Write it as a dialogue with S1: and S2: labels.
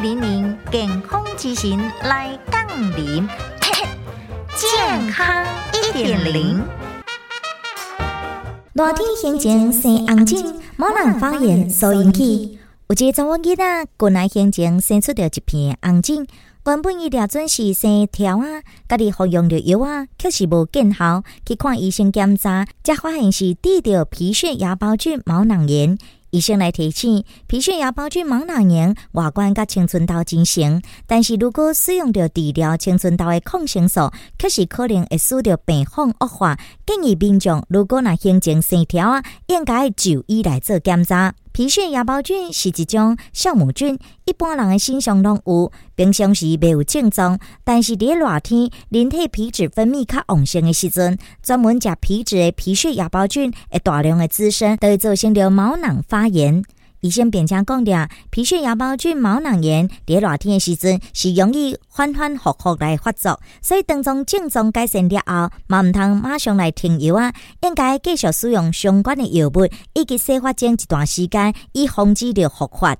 S1: 零零健康之行来杠铃，健康一点零。
S2: 热天心情生红疹，某人发炎所引起。有一个查某囡仔，近来心情生出着一片红疹。原本伊俩准是生条啊，家己服用着药啊，却是无见效。去看医生检查，才发现是得着皮屑芽孢菌毛囊炎。医生来提醒，皮屑芽孢菌毛囊炎外观甲青春痘进行，但是如果使用着治疗青春痘的抗生素，确实可能会使着病况恶化。建议民众如果若形成线条啊，应该就医来做检查。皮屑芽孢菌是一种酵母菌，一般人的身上拢有，平常时没有症状，但是伫热天，人体皮脂分泌较旺盛的时阵，专门食皮脂的皮屑芽孢菌会大量的滋生，都会造成着毛囊发炎。医生并且讲着，皮屑芽孢菌毛囊炎在热天的时阵是容易反反复复来发作，所以当中症状改善了后，嘛毋通马上来停药啊，应该继续使用相关的药物，以及洗发精一段时间，以防止着复发。